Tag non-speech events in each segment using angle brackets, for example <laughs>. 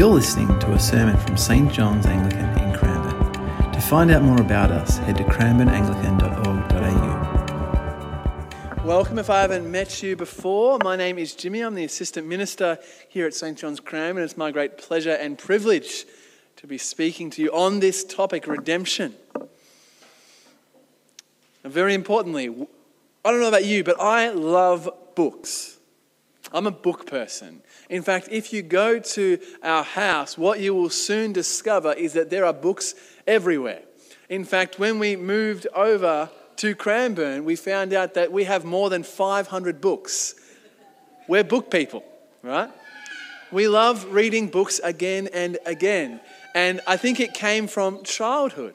You're listening to a sermon from St. John's Anglican in Cranbourne. To find out more about us, head to cranbourneanglican.org.au. Welcome if I haven't met you before. My name is Jimmy. I'm the assistant minister here at St. John's Cranbourne. And it's my great pleasure and privilege to be speaking to you on this topic redemption. And very importantly, I don't know about you, but I love books. I'm a book person. In fact, if you go to our house, what you will soon discover is that there are books everywhere. In fact, when we moved over to Cranbourne, we found out that we have more than 500 books. We're book people, right? We love reading books again and again. And I think it came from childhood,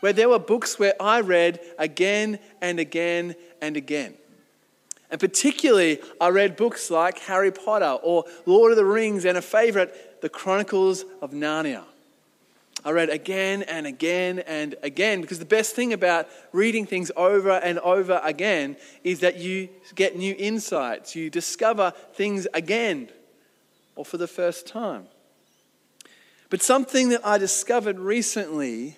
where there were books where I read again and again and again. And particularly, I read books like Harry Potter or Lord of the Rings, and a favorite, The Chronicles of Narnia. I read again and again and again because the best thing about reading things over and over again is that you get new insights, you discover things again or for the first time. But something that I discovered recently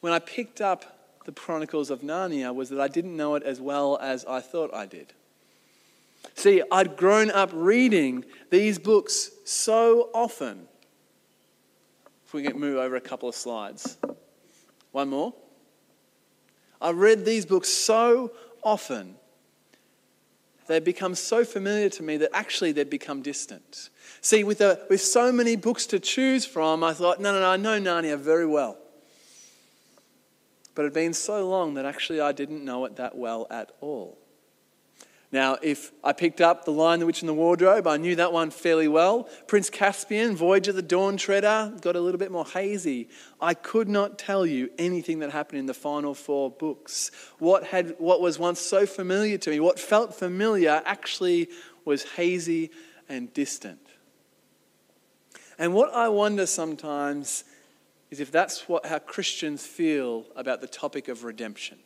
when I picked up the Chronicles of Narnia was that I didn't know it as well as I thought I did. See, I'd grown up reading these books so often. If we can move over a couple of slides. One more. I read these books so often, they've become so familiar to me that actually they've become distant. See, with, a, with so many books to choose from, I thought, no, no, no, I know Narnia very well. But it had been so long that actually I didn't know it that well at all. Now, if I picked up The Lion, the Witch, and the Wardrobe, I knew that one fairly well. Prince Caspian, Voyage of the Dawn Treader, got a little bit more hazy. I could not tell you anything that happened in the final four books. What, had, what was once so familiar to me, what felt familiar, actually was hazy and distant. And what I wonder sometimes is if that's what, how Christians feel about the topic of redemption.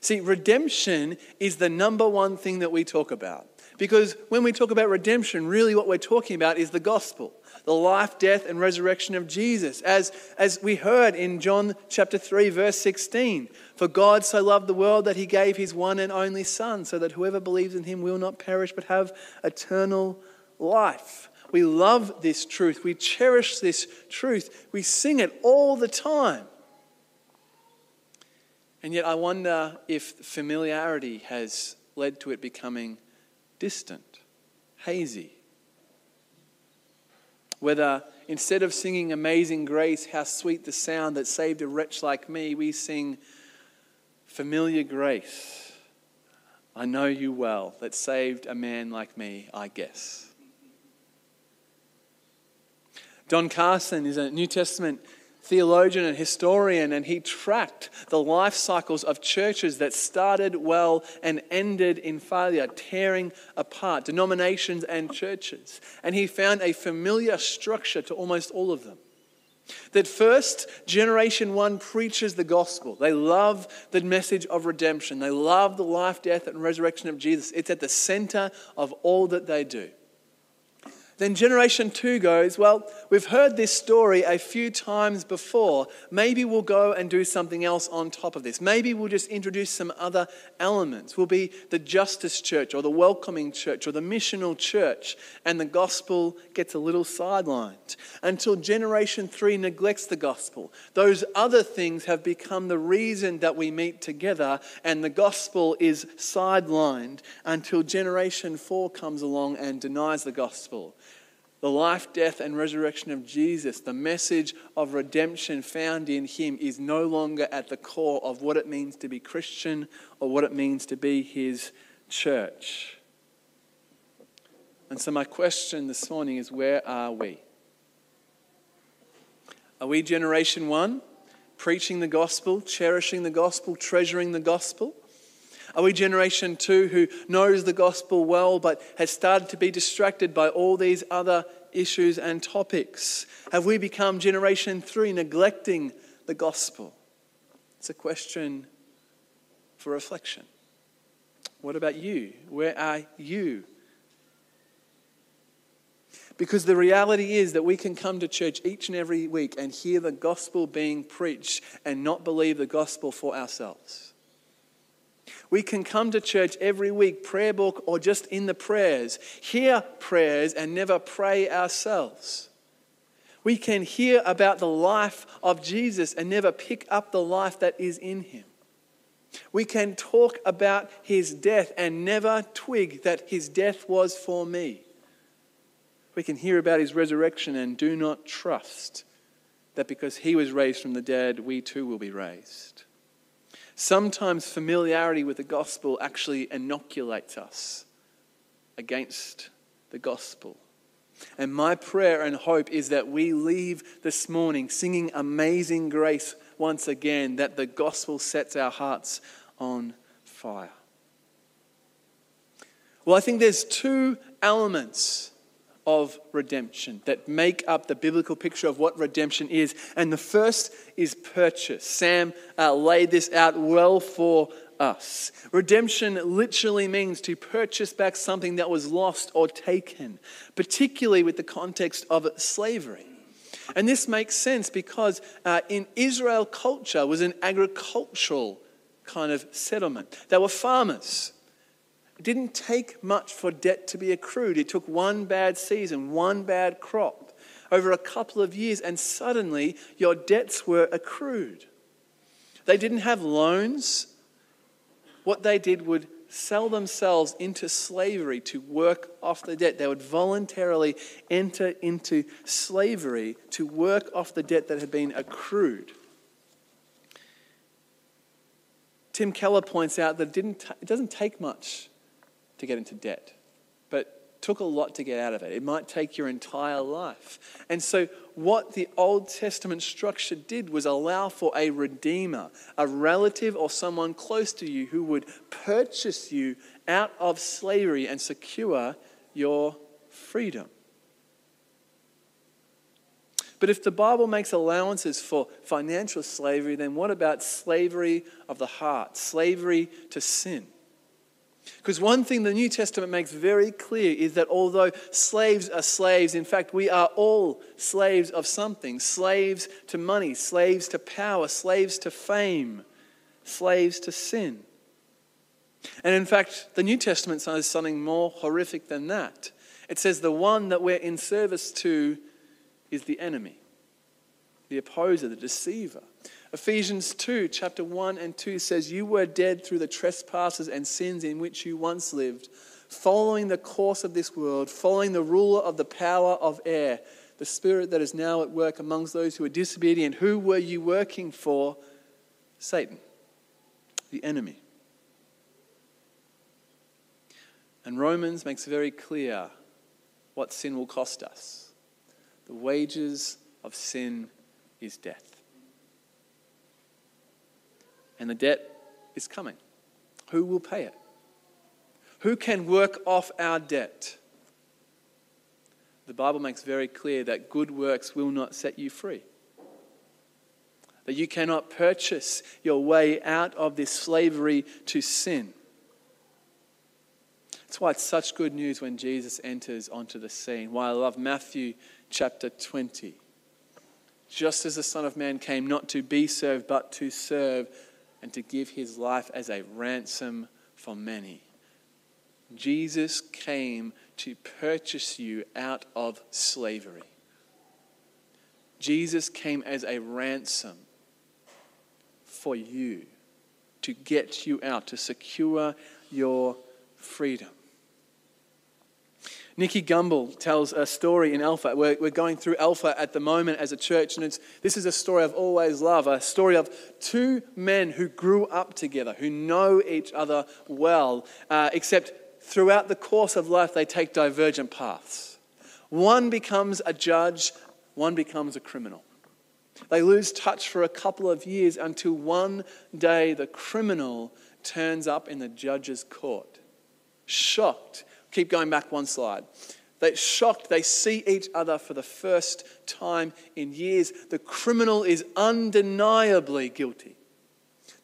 See, redemption is the number one thing that we talk about. Because when we talk about redemption, really what we're talking about is the gospel, the life, death, and resurrection of Jesus. As, as we heard in John chapter 3, verse 16 For God so loved the world that he gave his one and only Son, so that whoever believes in him will not perish but have eternal life. We love this truth. We cherish this truth. We sing it all the time. And yet, I wonder if familiarity has led to it becoming distant, hazy. Whether instead of singing Amazing Grace, how sweet the sound that saved a wretch like me, we sing Familiar Grace. I know you well, that saved a man like me, I guess. Don Carson is a New Testament theologian and historian, and he tracked the life cycles of churches that started well and ended in failure, tearing apart denominations and churches. And he found a familiar structure to almost all of them. That first, generation one preaches the gospel. They love the message of redemption. They love the life, death, and resurrection of Jesus. It's at the center of all that they do. Then generation two goes, Well, we've heard this story a few times before. Maybe we'll go and do something else on top of this. Maybe we'll just introduce some other elements. We'll be the justice church or the welcoming church or the missional church. And the gospel gets a little sidelined until generation three neglects the gospel. Those other things have become the reason that we meet together, and the gospel is sidelined until generation four comes along and denies the gospel the life, death, and resurrection of Jesus, the message of redemption found in Him, is no longer at the core of what it means to be Christian or what it means to be His church. And so, my question this morning is where are we? Are we generation one, preaching the gospel, cherishing the gospel, treasuring the gospel? Are we generation two who knows the gospel well but has started to be distracted by all these other issues and topics? Have we become generation three neglecting the gospel? It's a question for reflection. What about you? Where are you? Because the reality is that we can come to church each and every week and hear the gospel being preached and not believe the gospel for ourselves. We can come to church every week, prayer book or just in the prayers, hear prayers and never pray ourselves. We can hear about the life of Jesus and never pick up the life that is in him. We can talk about his death and never twig that his death was for me. We can hear about his resurrection and do not trust that because he was raised from the dead, we too will be raised. Sometimes familiarity with the gospel actually inoculates us against the gospel. And my prayer and hope is that we leave this morning singing Amazing Grace once again, that the gospel sets our hearts on fire. Well, I think there's two elements of redemption that make up the biblical picture of what redemption is. And the first is purchase. Sam uh, laid this out well for us. Redemption literally means to purchase back something that was lost or taken, particularly with the context of slavery. And this makes sense because uh, in Israel, culture was an agricultural kind of settlement. They were farmers. It didn't take much for debt to be accrued. It took one bad season, one bad crop over a couple of years, and suddenly your debts were accrued. They didn't have loans. What they did would sell themselves into slavery to work off the debt. They would voluntarily enter into slavery to work off the debt that had been accrued. Tim Keller points out that it, didn't it doesn't take much to get into debt, but took a lot to get out of it. It might take your entire life. And so, what the Old Testament structure did was allow for a redeemer, a relative or someone close to you who would purchase you out of slavery and secure your freedom. But if the Bible makes allowances for financial slavery, then what about slavery of the heart, slavery to sin? Because one thing the New Testament makes very clear is that although slaves are slaves, in fact, we are all slaves of something slaves to money, slaves to power, slaves to fame, slaves to sin. And in fact, the New Testament says something more horrific than that. It says the one that we're in service to is the enemy, the opposer, the deceiver. Ephesians 2, chapter 1 and 2 says, You were dead through the trespasses and sins in which you once lived, following the course of this world, following the ruler of the power of air, the spirit that is now at work amongst those who are disobedient. Who were you working for? Satan, the enemy. And Romans makes very clear what sin will cost us. The wages of sin is death and the debt is coming. Who will pay it? Who can work off our debt? The Bible makes very clear that good works will not set you free. That you cannot purchase your way out of this slavery to sin. That's why it's such good news when Jesus enters onto the scene. Why I love Matthew chapter 20. Just as the Son of Man came not to be served, but to serve and to give his life as a ransom for many. Jesus came to purchase you out of slavery. Jesus came as a ransom for you to get you out, to secure your freedom. Nicky Gumbel tells a story in Alpha. We're, we're going through Alpha at the moment as a church, and it's, this is a story I've always loved a story of two men who grew up together, who know each other well, uh, except throughout the course of life they take divergent paths. One becomes a judge, one becomes a criminal. They lose touch for a couple of years until one day the criminal turns up in the judge's court. Shocked Keep going back one slide. They're shocked. They see each other for the first time in years. The criminal is undeniably guilty.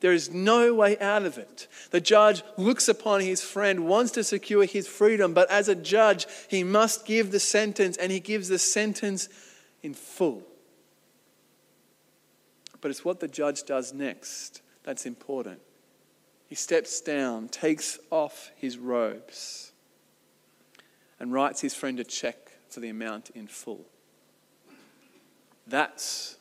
There is no way out of it. The judge looks upon his friend, wants to secure his freedom, but as a judge, he must give the sentence, and he gives the sentence in full. But it's what the judge does next that's important. He steps down, takes off his robes, and writes his friend a check for the amount in full. That's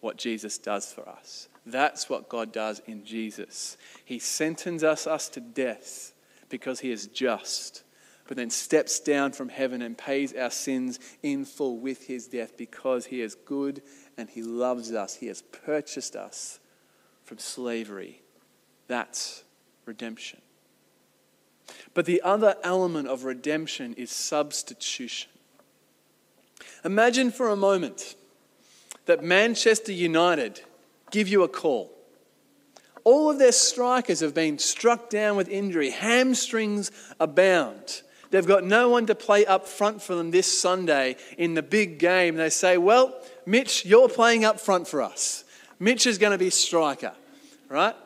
what Jesus does for us. That's what God does in Jesus. He sentences us to death because he is just, but then steps down from heaven and pays our sins in full with his death because he is good and he loves us. He has purchased us from slavery. That's redemption. But the other element of redemption is substitution. Imagine for a moment that Manchester United give you a call. All of their strikers have been struck down with injury, hamstrings abound. They've got no one to play up front for them this Sunday in the big game. They say, Well, Mitch, you're playing up front for us. Mitch is going to be striker, right?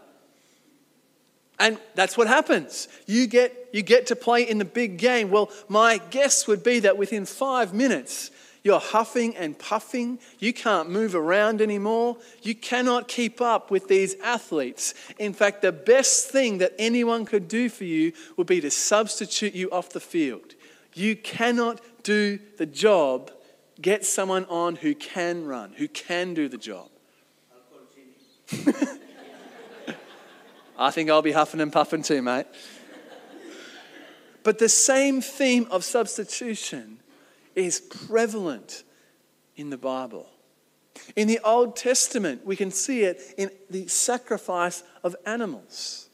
And that's what happens. You get, you get to play in the big game. Well, my guess would be that within five minutes, you're huffing and puffing. You can't move around anymore. You cannot keep up with these athletes. In fact, the best thing that anyone could do for you would be to substitute you off the field. You cannot do the job. Get someone on who can run, who can do the job. <laughs> I think I'll be huffing and puffing too, mate. But the same theme of substitution is prevalent in the Bible. In the Old Testament, we can see it in the sacrifice of animals.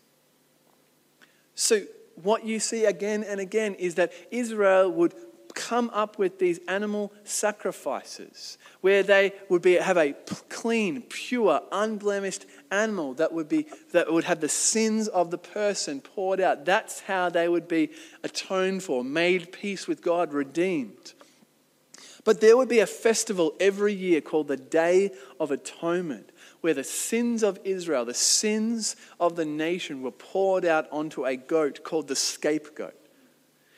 So, what you see again and again is that Israel would come up with these animal sacrifices where they would be, have a clean, pure, unblemished animal that would, be, that would have the sins of the person poured out. That's how they would be atoned for, made peace with God, redeemed. But there would be a festival every year called the Day of Atonement, where the sins of Israel, the sins of the nation, were poured out onto a goat called the scapegoat.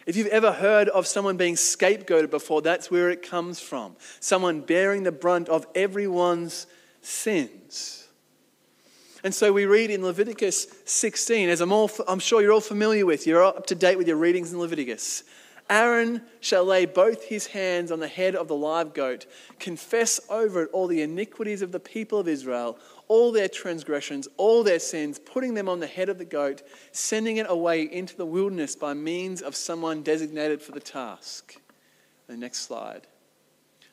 If you've ever heard of someone being scapegoated before, that's where it comes from. Someone bearing the brunt of everyone's sins. And so we read in Leviticus 16, as I'm, all, I'm sure you're all familiar with, you're up to date with your readings in Leviticus. Aaron shall lay both his hands on the head of the live goat, confess over it all the iniquities of the people of Israel, all their transgressions, all their sins, putting them on the head of the goat, sending it away into the wilderness by means of someone designated for the task. The next slide.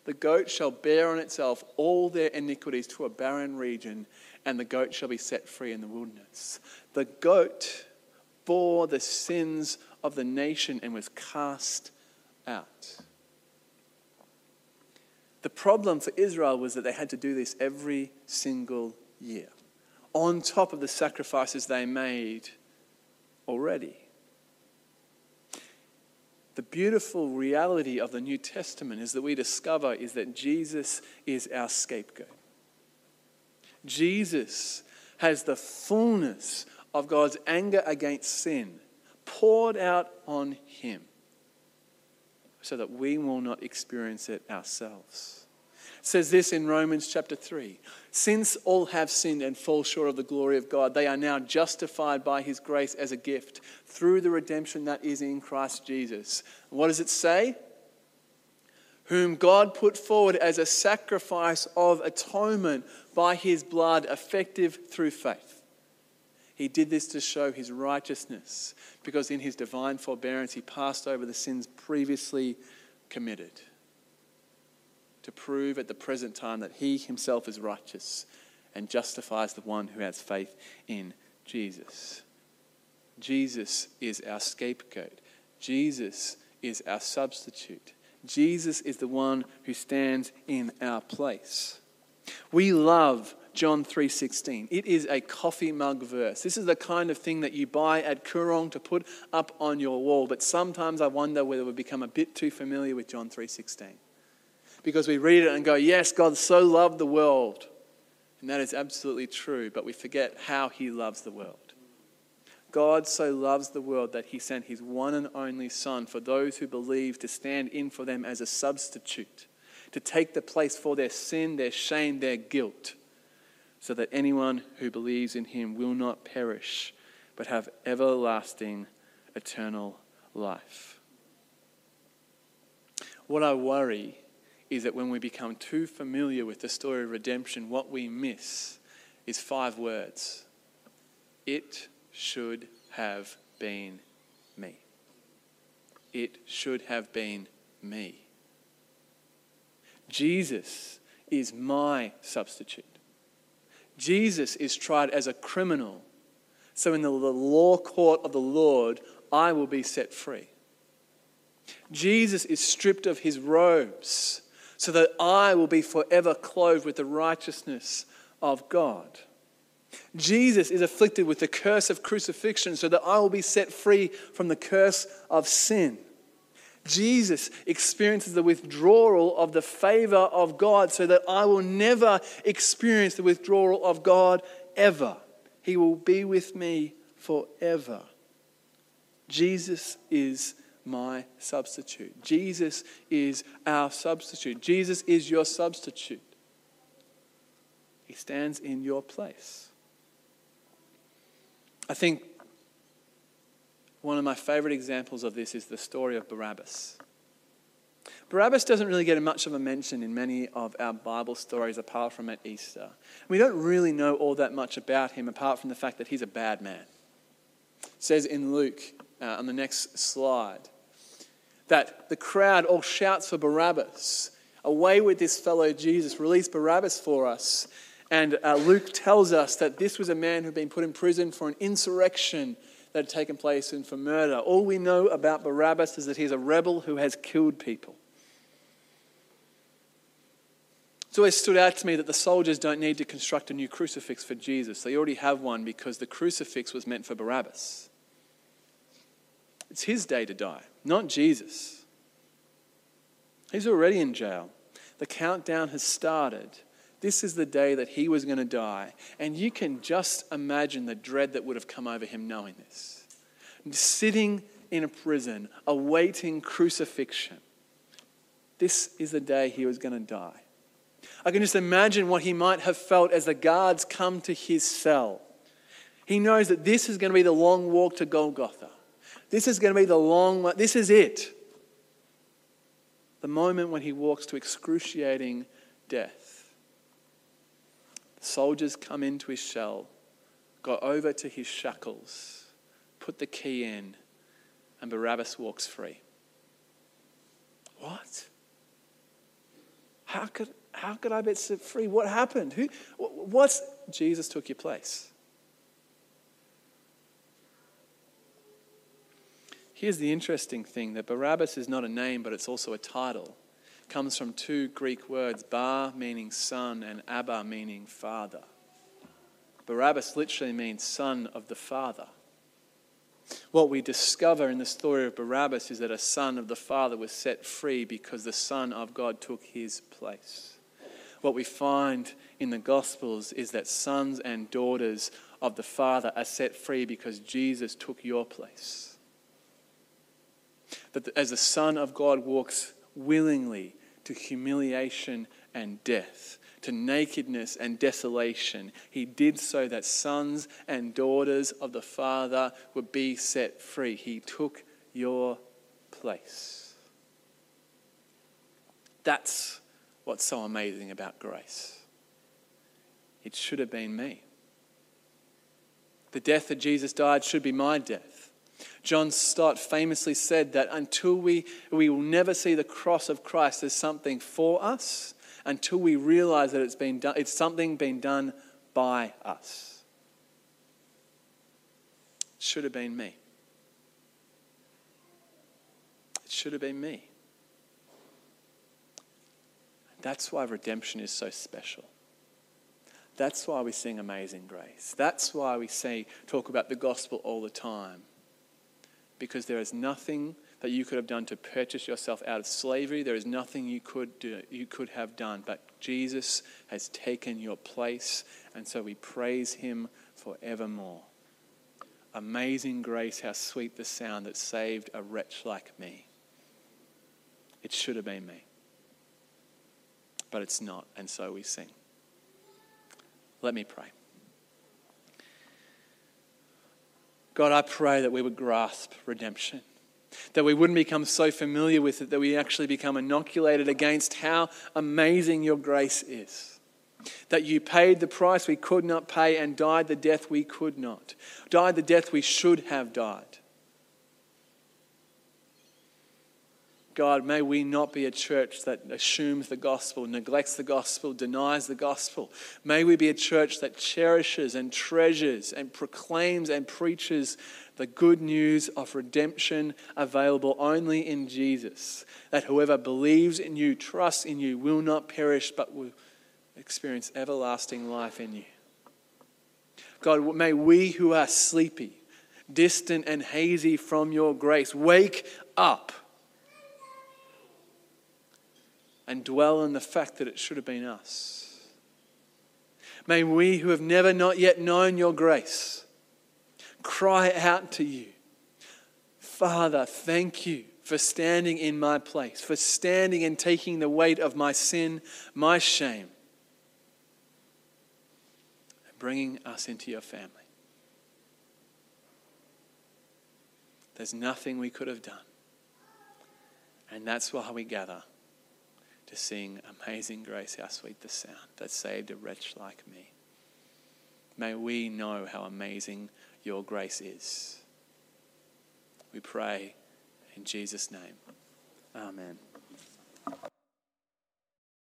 The goat shall bear on itself all their iniquities to a barren region, and the goat shall be set free in the wilderness. The goat bore the sins of the nation and was cast out. The problem for Israel was that they had to do this every single year, on top of the sacrifices they made already. The beautiful reality of the New Testament is that we discover is that Jesus is our scapegoat. Jesus has the fullness of God's anger against sin poured out on him so that we will not experience it ourselves. Says this in Romans chapter 3 Since all have sinned and fall short of the glory of God, they are now justified by his grace as a gift through the redemption that is in Christ Jesus. what does it say? Whom God put forward as a sacrifice of atonement by his blood, effective through faith. He did this to show his righteousness, because in his divine forbearance he passed over the sins previously committed. To prove at the present time that he himself is righteous and justifies the one who has faith in Jesus. Jesus is our scapegoat. Jesus is our substitute. Jesus is the one who stands in our place. We love John 3:16. It is a coffee mug verse. This is the kind of thing that you buy at Koorong to put up on your wall, but sometimes I wonder whether we become a bit too familiar with John 3:16. Because we read it and go, "Yes, God so loved the world And that is absolutely true, but we forget how he loves the world. God so loves the world that he sent his one and only Son for those who believe to stand in for them as a substitute, to take the place for their sin, their shame, their guilt, so that anyone who believes in him will not perish, but have everlasting, eternal life. What I worry is that when we become too familiar with the story of redemption, what we miss is five words It should have been me. It should have been me. Jesus is my substitute. Jesus is tried as a criminal. So, in the law court of the Lord, I will be set free. Jesus is stripped of his robes so that I will be forever clothed with the righteousness of God. Jesus is afflicted with the curse of crucifixion so that I will be set free from the curse of sin. Jesus experiences the withdrawal of the favor of God so that I will never experience the withdrawal of God ever. He will be with me forever. Jesus is my substitute. Jesus is our substitute. Jesus is your substitute. He stands in your place. I think one of my favorite examples of this is the story of Barabbas. Barabbas doesn't really get much of a mention in many of our Bible stories apart from at Easter. We don't really know all that much about him apart from the fact that he's a bad man. It says in Luke uh, on the next slide that the crowd all shouts for Barabbas. Away with this fellow Jesus, release Barabbas for us. And uh, Luke tells us that this was a man who had been put in prison for an insurrection that had taken place and for murder. All we know about Barabbas is that he's a rebel who has killed people. It's always stood out to me that the soldiers don't need to construct a new crucifix for Jesus. They already have one because the crucifix was meant for Barabbas. It's his day to die, not Jesus. He's already in jail. The countdown has started. This is the day that he was going to die. And you can just imagine the dread that would have come over him knowing this. Sitting in a prison, awaiting crucifixion. This is the day he was going to die. I can just imagine what he might have felt as the guards come to his cell. He knows that this is going to be the long walk to Golgotha. This is going to be the long, one. this is it. The moment when he walks to excruciating death. The Soldiers come into his cell, go over to his shackles, put the key in, and Barabbas walks free. What? How could, how could I be set free? What happened? Who, what's, Jesus took your place. Here's the interesting thing that Barabbas is not a name, but it's also a title comes from two Greek words, bar meaning son and abba meaning father. Barabbas literally means son of the father. What we discover in the story of Barabbas is that a son of the father was set free because the son of God took his place. What we find in the Gospels is that sons and daughters of the Father are set free because Jesus took your place. That as the Son of God walks willingly to humiliation and death, to nakedness and desolation. He did so that sons and daughters of the Father would be set free. He took your place. That's what's so amazing about grace. It should have been me. The death that Jesus died should be my death. John Stott famously said that until we, we will never see the cross of Christ as something for us, until we realize that it's, been done, it's something being done by us. It should have been me. It should have been me. That's why redemption is so special. That's why we sing Amazing Grace. That's why we say, talk about the gospel all the time because there is nothing that you could have done to purchase yourself out of slavery. There is nothing you could do, you could have done, but Jesus has taken your place, and so we praise him forevermore. Amazing grace, how sweet the sound that saved a wretch like me. It should have been me. But it's not, and so we sing. Let me pray. God, I pray that we would grasp redemption, that we wouldn't become so familiar with it that we actually become inoculated against how amazing your grace is. That you paid the price we could not pay and died the death we could not, died the death we should have died. God, may we not be a church that assumes the gospel, neglects the gospel, denies the gospel. May we be a church that cherishes and treasures and proclaims and preaches the good news of redemption available only in Jesus. That whoever believes in you, trusts in you, will not perish but will experience everlasting life in you. God, may we who are sleepy, distant, and hazy from your grace wake up and dwell on the fact that it should have been us. May we who have never not yet known your grace cry out to you, Father, thank you for standing in my place, for standing and taking the weight of my sin, my shame, and bringing us into your family. There's nothing we could have done. And that's why we gather to sing Amazing Grace, how sweet the sound that saved a wretch like me. May we know how amazing your grace is. We pray in Jesus' name. Amen.